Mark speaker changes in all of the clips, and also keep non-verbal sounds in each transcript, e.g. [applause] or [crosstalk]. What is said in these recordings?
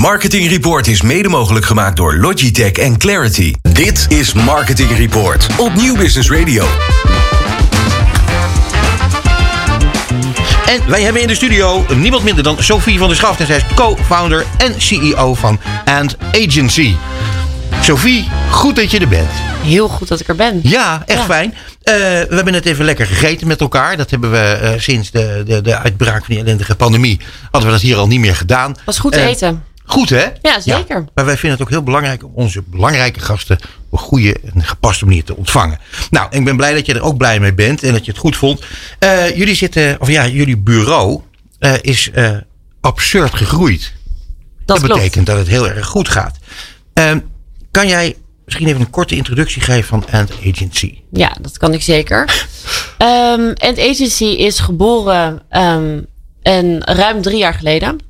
Speaker 1: Marketing Report is mede mogelijk gemaakt door Logitech en Clarity. Dit is Marketing Report op Nieuw Business Radio.
Speaker 2: En wij hebben in de studio niemand minder dan Sophie van der Schaft. En zij is co-founder en CEO van And Agency. Sophie, goed dat je er bent.
Speaker 3: Heel goed dat ik er ben.
Speaker 2: Ja, echt
Speaker 3: Ja.
Speaker 2: fijn. Eh, we hebben net even lekker gegeten met elkaar. Dat hebben we eh, sinds de, de, de uitbraak van die ellendige pandemie. hadden we dat hier al niet meer gedaan.
Speaker 3: Was goed
Speaker 2: Eh,
Speaker 3: eten.
Speaker 2: Goed hè?
Speaker 3: Ja, zeker.
Speaker 2: maar wij vinden het ook heel belangrijk om onze belangrijke gasten op een goede en gepaste manier te ontvangen. Nou, ik ben blij dat je er ook blij mee bent en dat je het goed vond. Eh, jullie zitten, of ja, jullie bureau eh, is eh, absurd gegroeid.
Speaker 3: Dat,
Speaker 2: betekent dat het heel erg goed gaat. Ehm, kan jij misschien even een korte introductie geven van Ant Agency?
Speaker 3: Ja, dat kan ik zeker. [laughs] Ehm End Agency is geboren en ruim drie jaar geleden.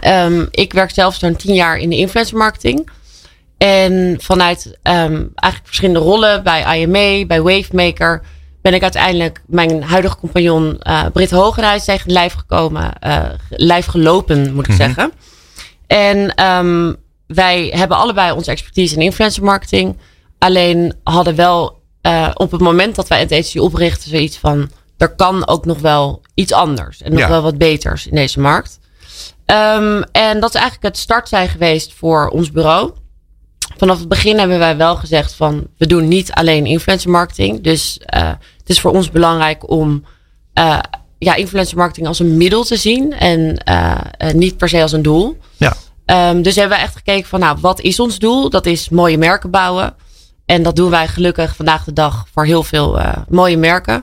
Speaker 3: Ehm, ik werk zelf zo'n tien jaar in de influencer marketing. En vanuit ehm, eigenlijk verschillende rollen bij IMA, bij Wavemaker, ben ik uiteindelijk mijn huidige compagnon eh Britt Hogenhuis tegen lijf gekomen. eh lijf gelopen, moet ik zeggen. En ehm, wij hebben allebei onze expertise in influencer marketing. Alleen hadden wel eh, op het moment dat wij het agency oprichten zoiets van... er kan ook nog wel iets anders en nog
Speaker 2: Ja.
Speaker 3: wel wat beters in deze markt. Ehm, en dat is eigenlijk het start zijn geweest voor ons bureau. Vanaf het begin hebben wij wel gezegd van... we doen niet alleen influencer marketing. Dus eh, het is voor ons belangrijk om... eh, ja, influencer marketing als een middel te zien en eh, niet per se als een doel.
Speaker 2: Ja.
Speaker 3: Ehm, dus hebben we echt gekeken van, nou, wat is ons doel? Dat is mooie merken bouwen. En dat doen wij gelukkig vandaag de dag voor heel veel mooie merken.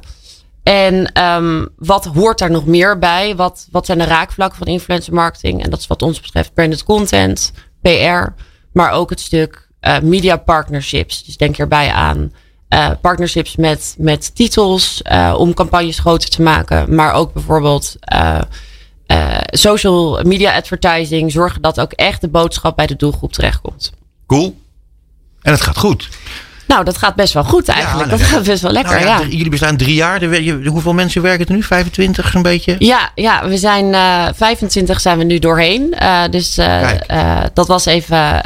Speaker 3: En ehm, wat hoort daar nog meer bij? Wat, wat zijn de raakvlakken van influencer marketing? En dat is wat ons betreft branded content, PR, maar ook het stuk eh, media partnerships. Dus denk erbij aan eh, partnerships met, met titels eh, om campagnes groter te maken, maar ook bijvoorbeeld social media advertising. Zorgen dat ook echt de boodschap bij de doelgroep terechtkomt.
Speaker 2: Cool. En het gaat goed.
Speaker 3: Nou, dat gaat best wel goed eigenlijk.
Speaker 2: nou,
Speaker 3: dat
Speaker 2: ja.
Speaker 3: gaat best wel lekker,
Speaker 2: Nou
Speaker 3: ja.
Speaker 2: Jullie bestaan drie jaar. Hoeveel mensen werken er nu? 25 zo'n beetje?
Speaker 3: Ja, ja, we zijn eh 25 zijn we nu doorheen. Eh, dus eh, dat was even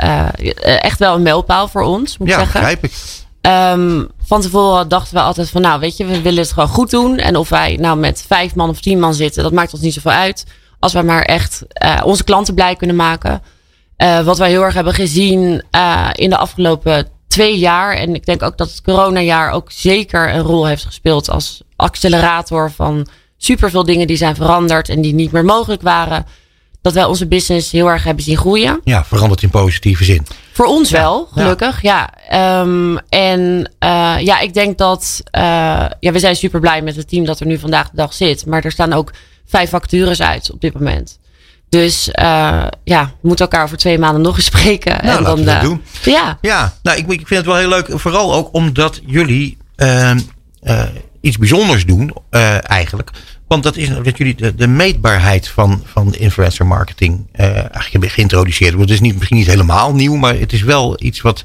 Speaker 3: echt wel een mijlpaal voor ons, moet ik
Speaker 2: Ja,
Speaker 3: zeggen.
Speaker 2: begrijp ik.
Speaker 3: Ehm, van tevoren dachten we altijd van, nou weet je, we willen het gewoon goed doen. En of wij nou met vijf man of tien man zitten, dat maakt ons niet zoveel uit. Als wij maar echt onze klanten blij kunnen maken. Wat wij heel erg hebben gezien in de afgelopen twee jaar. En ik denk ook dat het coronajaar ook zeker een rol heeft gespeeld als accelerator van superveel dingen die zijn veranderd en die niet meer mogelijk waren. Dat wij onze business heel erg hebben zien groeien.
Speaker 2: Ja, verandert in positieve zin.
Speaker 3: Voor ons wel, gelukkig. Ja. Ehm, en eh, ja, ik denk dat. eh, ja, we zijn super blij met het team dat er nu vandaag de dag zit. Maar er staan ook vijf vacatures uit op dit moment. Dus eh, ja, we moeten elkaar over twee maanden nog eens spreken.
Speaker 2: Nou, laten we dat
Speaker 3: eh,
Speaker 2: doen.
Speaker 3: Ja,
Speaker 2: Ja, nou, ik, ik vind het wel heel leuk. Vooral ook omdat jullie ehm, eh, iets bijzonders doen, eigenlijk. Want dat is dat jullie de, de meetbaarheid van, van influencer marketing eigenlijk hebben geïntroduceerd. Want het is niet, misschien niet helemaal nieuw, maar het is wel iets wat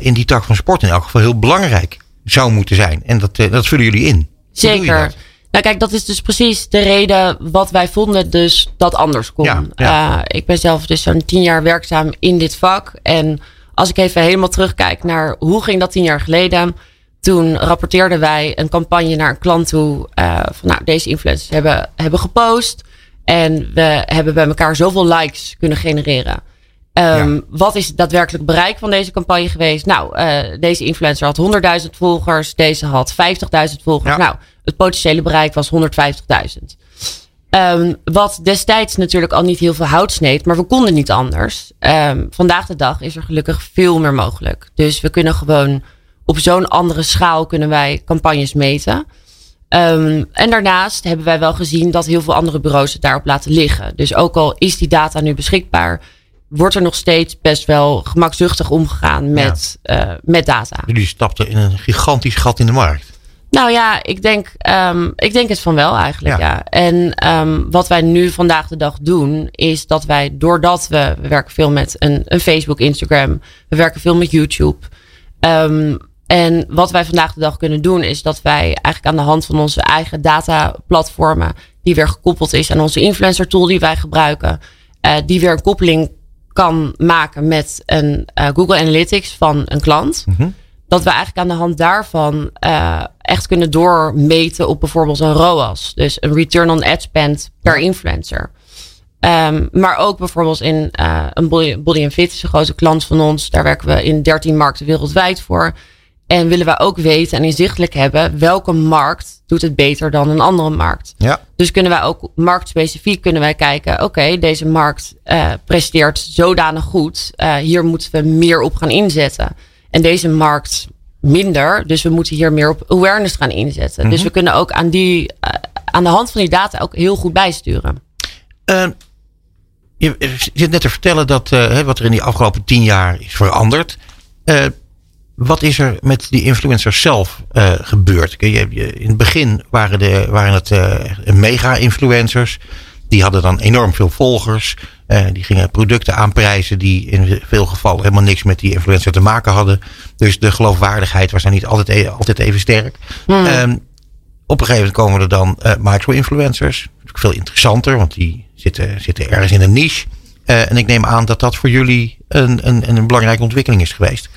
Speaker 2: in die tak van sport in elk geval heel belangrijk zou moeten zijn. En dat, dat vullen jullie in.
Speaker 3: Zeker. Nou kijk, dat is dus precies de reden wat wij vonden dus dat anders kon.
Speaker 2: Ja, ja.
Speaker 3: Eh, ik ben zelf dus zo'n tien jaar werkzaam in dit vak. En als ik even helemaal terugkijk naar hoe ging dat tien jaar geleden. Toen rapporteerden wij een campagne naar een klant toe. eh, van nou, deze influencers hebben, hebben gepost. En we hebben bij elkaar zoveel likes kunnen genereren. Ehm,
Speaker 2: Ja.
Speaker 3: Wat is het daadwerkelijk bereik van deze campagne geweest? Nou, eh, deze influencer had 100.000 volgers. Deze had 50.000 volgers.
Speaker 2: Ja.
Speaker 3: Nou, het potentiële bereik was 150.000. Ehm, wat destijds natuurlijk al niet heel veel hout sneed, maar we konden niet anders. Ehm, vandaag de dag is er gelukkig veel meer mogelijk. Dus we kunnen gewoon op zo'n andere schaal kunnen wij campagnes meten. En daarnaast hebben wij wel gezien dat heel veel andere bureaus het daarop laten liggen. Dus ook al is die data nu beschikbaar, wordt er nog steeds best wel gemakzuchtig omgegaan met, eh, met data.
Speaker 2: Jullie stapten in een gigantisch gat in de markt.
Speaker 3: Nou ja, ik denk, ehm, ik denk het van wel eigenlijk.
Speaker 2: Ja.
Speaker 3: Ja. En ehm, wat wij nu vandaag de dag doen, is dat wij, doordat we, we werken veel met een, een Facebook, Instagram, we werken veel met YouTube. Ehm, en wat wij vandaag de dag kunnen doen, is dat wij eigenlijk aan de hand van onze eigen dataplatformen, die weer gekoppeld is aan onze influencer tool die wij gebruiken, uh, die weer een koppeling kan maken met een uh, Google Analytics van een klant.
Speaker 2: Mhm.
Speaker 3: Dat we eigenlijk aan de hand daarvan uh, echt kunnen doormeten op bijvoorbeeld een ROAS. Dus een return on ad spend per influencer. Um, maar ook bijvoorbeeld in uh, een Body, body Fit is een grote klant van ons. Daar werken we in 13 markten wereldwijd voor. En willen we ook weten en inzichtelijk hebben welke markt doet het beter dan een andere markt.
Speaker 2: Ja.
Speaker 3: Dus kunnen wij ook marktspecifiek kunnen wij kijken, oké, okay, deze markt uh, presteert zodanig goed. Uh, hier moeten we meer op gaan inzetten. En deze markt minder. Dus we moeten hier meer op awareness gaan inzetten.
Speaker 2: Mhm.
Speaker 3: Dus we kunnen ook aan, die, uh, aan de hand van die data ook heel goed bijsturen.
Speaker 2: Uh, je zit net te vertellen dat wat er in die afgelopen tien jaar is veranderd. Wat is er met die influencers zelf uh, gebeurd? Je, je, in het begin waren, de, waren het mega-influencers. Die hadden dan enorm veel volgers. die gingen producten aanprijzen die in veel gevallen helemaal niks met die influencer te maken hadden. Dus de geloofwaardigheid was daar niet altijd, e altijd even sterk.
Speaker 3: Hmm.
Speaker 2: Um, op een gegeven moment komen er dan micro-influencers. Veel interessanter, want die zitten, zitten ergens in een niche. En ik neem aan dat dat voor jullie een, een, een belangrijke ontwikkeling is geweest.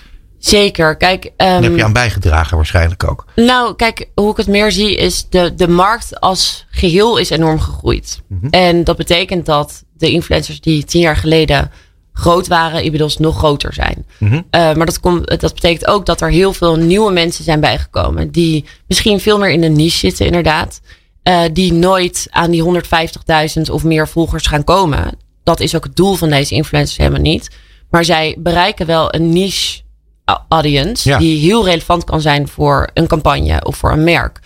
Speaker 3: Zeker. Kijk, um,
Speaker 2: Daar heb je aan bijgedragen waarschijnlijk ook.
Speaker 3: Nou, kijk, hoe ik het meer zie is de, de markt als geheel is enorm gegroeid.
Speaker 2: Mhm.
Speaker 3: En dat betekent dat de influencers die tien jaar geleden groot waren, inmiddels nog groter zijn.
Speaker 2: Mhm.
Speaker 3: Uh, maar dat, komt, dat betekent ook dat er heel veel nieuwe mensen zijn bijgekomen. Die misschien veel meer in de niche zitten, inderdaad. Uh, die nooit aan die 150.000 of meer volgers gaan komen. Dat is ook het doel van deze influencers helemaal niet. Maar zij bereiken wel een niche audience.
Speaker 2: Ja.
Speaker 3: Die heel relevant kan zijn voor een campagne of voor een merk.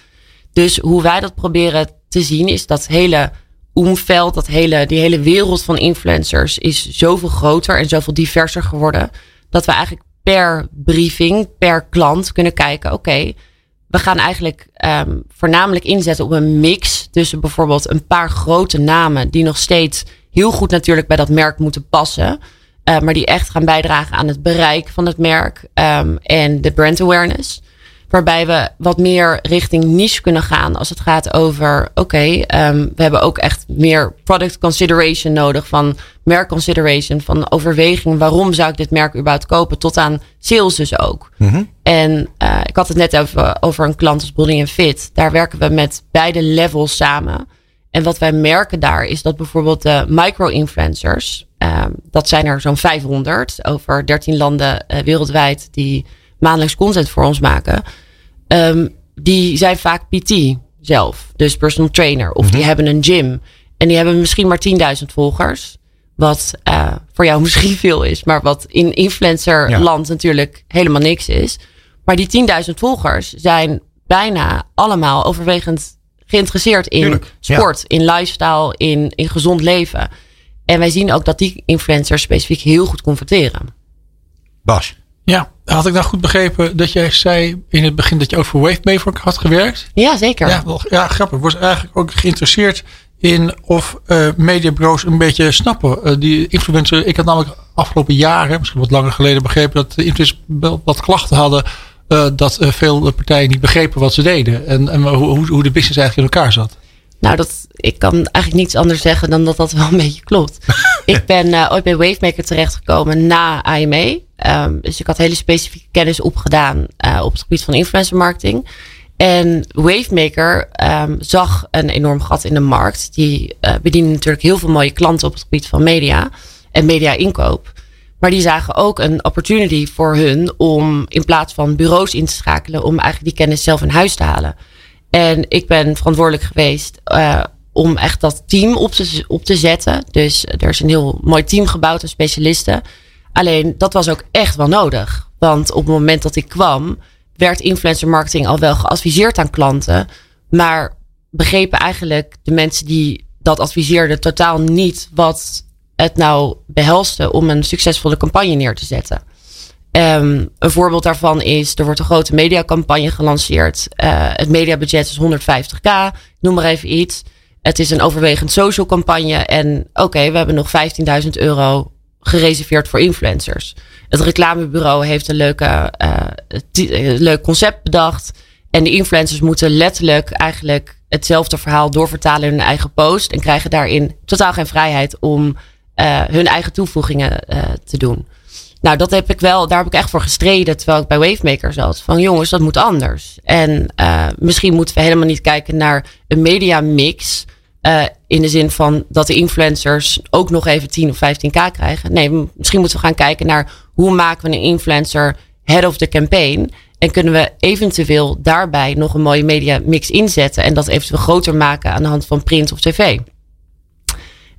Speaker 3: Dus hoe wij dat proberen te zien is dat hele omveld, dat hele, die hele wereld van influencers is zoveel groter en zoveel diverser geworden. Dat we eigenlijk per briefing, per klant kunnen kijken, oké, okay, we gaan eigenlijk um, voornamelijk inzetten op een mix tussen bijvoorbeeld een paar grote namen die nog steeds heel goed natuurlijk bij dat merk moeten passen. Uh, maar die echt gaan bijdragen aan het bereik van het merk um, en de brand awareness. Waarbij we wat meer richting niche kunnen gaan als het gaat over, oké, okay, um, we hebben ook echt meer product consideration nodig van merk consideration, van overweging, waarom zou ik dit merk überhaupt kopen, tot aan sales dus ook.
Speaker 2: Mm -hmm.
Speaker 3: En uh, ik had het net over, over een klant als Body Fit. Daar werken we met beide levels samen. En wat wij merken daar is dat bijvoorbeeld de micro-influencers, uh, dat zijn er zo'n 500 over 13 landen uh, wereldwijd die maandelijks content voor ons maken. Um, die zijn vaak PT zelf, dus personal trainer. Of
Speaker 2: Mhm.
Speaker 3: die hebben een gym. En die hebben misschien maar 10.000 volgers. Wat uh, voor jou [laughs] misschien veel is, maar wat in influencerland ja. natuurlijk helemaal niks is. Maar die 10.000 volgers zijn bijna allemaal overwegend geïnteresseerd in
Speaker 2: Tuurlijk,
Speaker 3: sport,
Speaker 2: ja.
Speaker 3: in lifestyle, in, in gezond leven. En wij zien ook dat die influencers specifiek heel goed converteren.
Speaker 2: Bas.
Speaker 4: Ja, had ik nou goed begrepen dat jij zei in het begin dat je ook voor Wavemaker had gewerkt?
Speaker 3: Ja, zeker.
Speaker 4: Ja, wel, ja grappig. Ik was eigenlijk ook geïnteresseerd in of uh, mediabureaus een beetje snappen. Uh, die influencer, ik had namelijk afgelopen jaren, misschien wat langer geleden, begrepen dat de influencers wel wat klachten hadden. Uh, dat veel partijen niet begrepen wat ze deden. En, en hoe, hoe de business eigenlijk in elkaar zat.
Speaker 3: Nou, dat, ik kan eigenlijk niets anders zeggen dan dat dat wel een [laughs] beetje klopt. ik ben uh, ooit bij Wavemaker terechtgekomen na AME. Um, dus ik had hele specifieke kennis opgedaan uh, op het gebied van influencer marketing. En Wavemaker um, zag een enorm gat in de markt. Die uh, bedienen natuurlijk heel veel mooie klanten op het gebied van media en media inkoop. Maar die zagen ook een opportunity voor hun om in plaats van bureaus in te schakelen, om eigenlijk die kennis zelf in huis te halen. En ik ben verantwoordelijk geweest uh, om echt dat team op te, op te zetten. Dus er is een heel mooi team gebouwd aan specialisten. Alleen dat was ook echt wel nodig. Want op het moment dat ik kwam, werd influencer marketing al wel geadviseerd aan klanten. Maar begrepen eigenlijk de mensen die dat adviseerden totaal niet wat het nou behelste om een succesvolle campagne neer te zetten. Um, een voorbeeld daarvan is, er wordt een grote mediacampagne gelanceerd. Uh, het mediabudget is 150k, noem maar even iets. Het is een overwegend social campagne. En oké, we hebben nog 15.000 euro gereserveerd voor influencers. Het reclamebureau heeft een leuke, uh, leuk concept bedacht. En de influencers moeten letterlijk eigenlijk hetzelfde verhaal doorvertalen in hun eigen post. En krijgen daarin totaal geen vrijheid om hun eigen toevoegingen te doen. Nou, dat heb ik wel, daar heb ik echt voor gestreden terwijl ik bij Wavemaker zat. Van jongens, dat moet anders. En misschien moeten we helemaal niet kijken naar een media mix. in de zin van dat de influencers ook nog even 10 of 15k krijgen. Nee, misschien moeten we gaan kijken naar hoe maken we een influencer head of the campaign. En kunnen we eventueel daarbij nog een mooie media mix inzetten. En dat eventueel groter maken aan de hand van print of tv.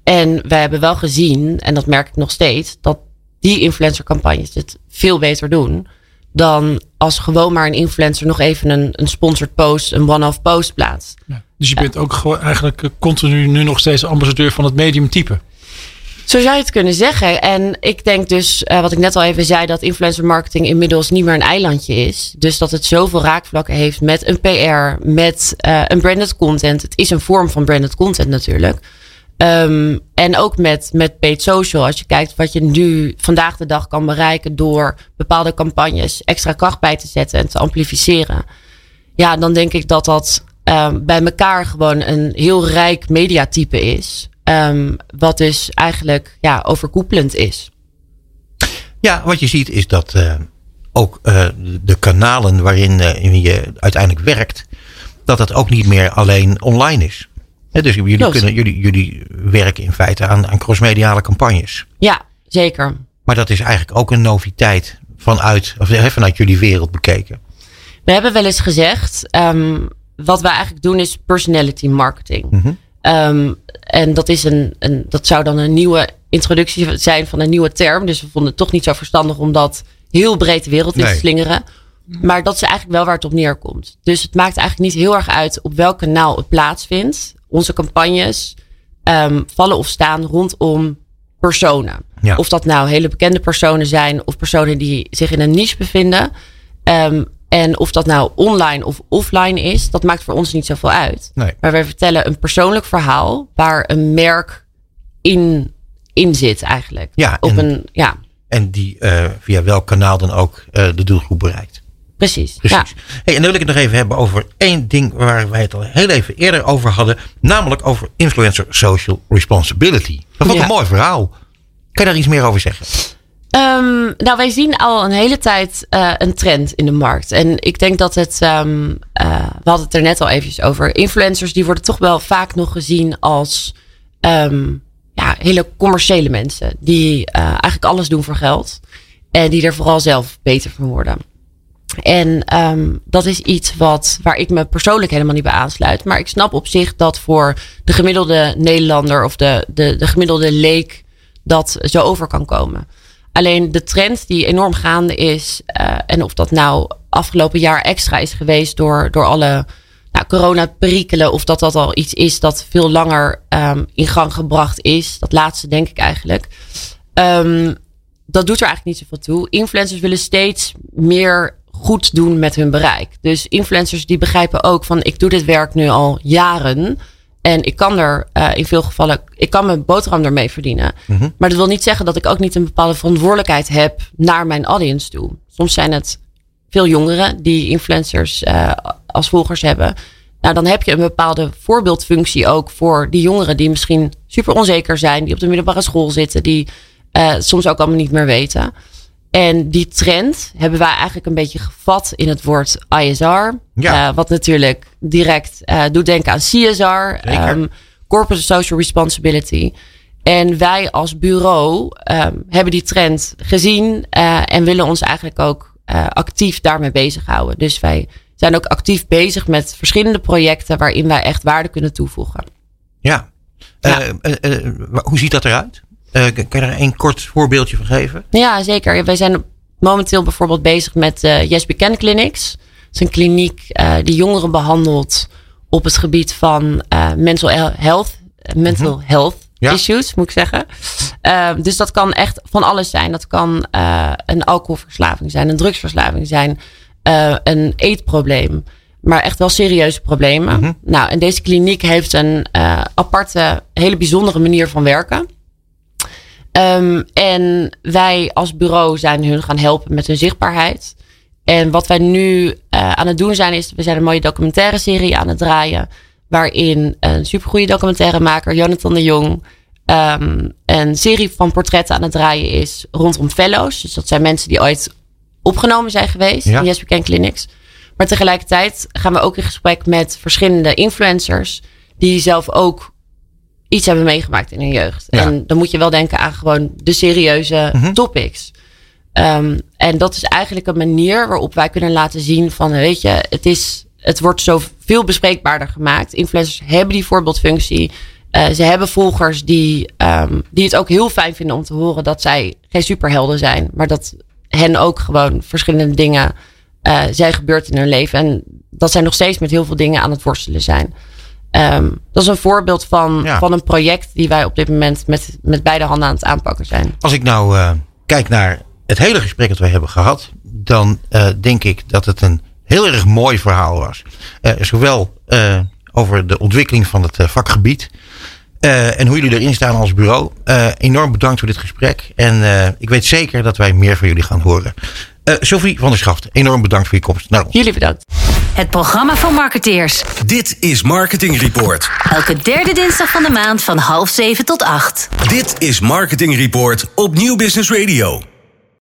Speaker 3: En wij hebben wel gezien, en dat merk ik nog steeds, dat die influencercampagnes het veel beter doen. Dan als gewoon maar een influencer nog even een, een sponsored post, een one-off post plaatst. Ja,
Speaker 4: dus je bent ook gewoon eigenlijk continu nu nog steeds ambassadeur van het medium type.
Speaker 3: Zo zou je het kunnen zeggen. En ik denk dus, uh, wat ik net al even zei, dat influencer marketing inmiddels niet meer een eilandje is. Dus dat het zoveel raakvlakken heeft met een PR, met uh, een branded content. Het is een vorm van branded content natuurlijk. Um, en ook met, met paid social. Als je kijkt wat je nu vandaag de dag kan bereiken door bepaalde campagnes extra kracht bij te zetten en te amplificeren. Ja, dan denk ik dat dat um, bij elkaar gewoon een heel rijk mediatype is. Um, wat dus eigenlijk ja, overkoepelend is.
Speaker 2: Ja, wat je ziet is dat uh, ook uh, de kanalen waarin uh, je uiteindelijk werkt, dat dat ook niet meer alleen online is. Dus jullie, kunnen, jullie, jullie werken in feite aan, aan crossmediale campagnes.
Speaker 3: Ja, zeker.
Speaker 2: Maar dat is eigenlijk ook een noviteit vanuit, of, vanuit jullie wereld bekeken.
Speaker 3: We hebben wel eens gezegd, um, wat we eigenlijk doen is personality marketing. Mm -hmm. Um, en dat, is een, een, dat zou dan een nieuwe introductie zijn van een nieuwe term. Dus we vonden het toch niet zo verstandig om dat heel breed de wereld in te slingeren. Maar dat is eigenlijk wel waar het op neerkomt. Dus het maakt eigenlijk niet heel erg uit op welk kanaal het plaatsvindt. Onze campagnes um, vallen of staan rondom personen. Ja. Of dat nou hele bekende personen zijn of personen die zich in een niche bevinden. Um, en of dat nou online of offline is, dat maakt voor ons niet zoveel uit. Nee. Maar wij vertellen een persoonlijk verhaal waar een merk in, in zit eigenlijk.
Speaker 2: Ja,
Speaker 3: Op
Speaker 2: en,
Speaker 3: een, ja.
Speaker 2: en die uh, via welk kanaal dan ook uh, de doelgroep bereikt.
Speaker 3: Precies.
Speaker 2: Precies. Ja. Hey, en dan wil ik het nog even hebben over één ding waar wij het al heel even eerder over hadden. Namelijk over influencer social responsibility. Dat vond ik ja. een mooi verhaal. Kan je daar iets meer over zeggen?
Speaker 3: Um, nou, wij zien al een hele tijd uh, een trend in de markt. En ik denk dat het, um, uh, we hadden het er net al eventjes over. Influencers die worden toch wel vaak nog gezien als um, ja, hele commerciële mensen. Die uh, eigenlijk alles doen voor geld. En die er vooral zelf beter van worden. En um, dat is iets wat, waar ik me persoonlijk helemaal niet bij aansluit. Maar ik snap op zich dat voor de gemiddelde Nederlander of de, de, de gemiddelde leek dat zo over kan komen. Alleen de trend die enorm gaande is, uh, en of dat nou afgelopen jaar extra is geweest door, door alle nou, corona-perikelen, of dat dat al iets is dat veel langer um, in gang gebracht is. Dat laatste denk ik eigenlijk. Um, dat doet er eigenlijk niet zoveel toe. Influencers willen steeds meer goed doen met hun bereik. Dus influencers die begrijpen ook van ik doe dit werk nu al jaren. En ik kan er uh, in veel gevallen, ik kan mijn boterham ermee verdienen. Mm -hmm. Maar dat wil niet zeggen dat ik ook niet een bepaalde verantwoordelijkheid heb naar mijn audience toe. Soms zijn het veel jongeren die influencers uh, als volgers hebben. Nou, dan heb je een bepaalde voorbeeldfunctie ook voor die jongeren die misschien super onzeker zijn, die op de middelbare school zitten, die uh, soms ook allemaal niet meer weten. En die trend hebben wij eigenlijk een beetje gevat in het woord ISR. Ja. Uh, wat natuurlijk direct uh, doet denken aan CSR, um, Corporate Social Responsibility. En wij als bureau um, hebben die trend gezien uh, en willen ons eigenlijk ook actief daarmee bezighouden. Dus wij zijn ook actief bezig met verschillende projecten waarin wij echt waarde kunnen toevoegen.
Speaker 2: Ja. ja. hoe ziet dat eruit? Uh, kan je daar een kort voorbeeldje van geven?
Speaker 3: Ja, zeker. Wij zijn momenteel bijvoorbeeld bezig met uh, Yes We Can Clinics. Dat is een kliniek uh, die jongeren behandelt op het gebied van mental health, mental -hmm. health ja. issues, moet ik zeggen. dus dat kan echt van alles zijn. Dat kan een alcoholverslaving zijn, een drugsverslaving zijn, een eetprobleem. Maar echt wel serieuze problemen. Mm -hmm. Nou, en deze kliniek heeft een aparte, hele bijzondere manier van werken. Um, en wij als bureau zijn hun gaan helpen met hun zichtbaarheid. En wat wij nu uh, aan het doen zijn, is we zijn een mooie documentaire serie aan het draaien. Waarin een supergoeie documentairemaker, Jonathan de Jong, ehm, een serie van portretten aan het draaien is rondom fellows. Dus dat zijn mensen die ooit opgenomen zijn geweest
Speaker 2: Ja.
Speaker 3: in Yes We Can Clinics. Maar tegelijkertijd gaan we ook in gesprek met verschillende influencers die zelf ook iets hebben meegemaakt in hun jeugd.
Speaker 2: Ja.
Speaker 3: En dan moet je wel denken aan gewoon de serieuze topics. Ehm, en dat is eigenlijk een manier waarop wij kunnen laten zien van, weet je, het, is, het wordt zo veel bespreekbaarder gemaakt. Influencers hebben die voorbeeldfunctie. Eh, ze hebben volgers die, ehm, die het ook heel fijn vinden om te horen dat zij geen superhelden zijn, maar dat hen ook gewoon verschillende dingen eh, zijn gebeurd in hun leven. En dat zij nog steeds met heel veel dingen aan het worstelen zijn. Ehm, dat is een voorbeeld van,
Speaker 2: Ja.
Speaker 3: van een project die wij op dit moment met, met beide handen aan het aanpakken zijn.
Speaker 2: Als ik nou eh, kijk naar het hele gesprek dat wij hebben gehad, dan eh, denk ik dat het een heel erg mooi verhaal was. Eh, zowel over de ontwikkeling van het vakgebied en hoe jullie erin staan als bureau. Enorm bedankt voor dit gesprek. En ik weet zeker dat wij meer van jullie gaan horen. Eh Sophie van der Schaft, enorm bedankt voor je komst naar ons.
Speaker 3: Jullie bedankt.
Speaker 5: Het programma van marketeers.
Speaker 1: Dit is Marketing Report.
Speaker 5: Elke derde dinsdag van de maand van half zeven tot acht.
Speaker 1: Dit is Marketing Report op Nieuw Business Radio.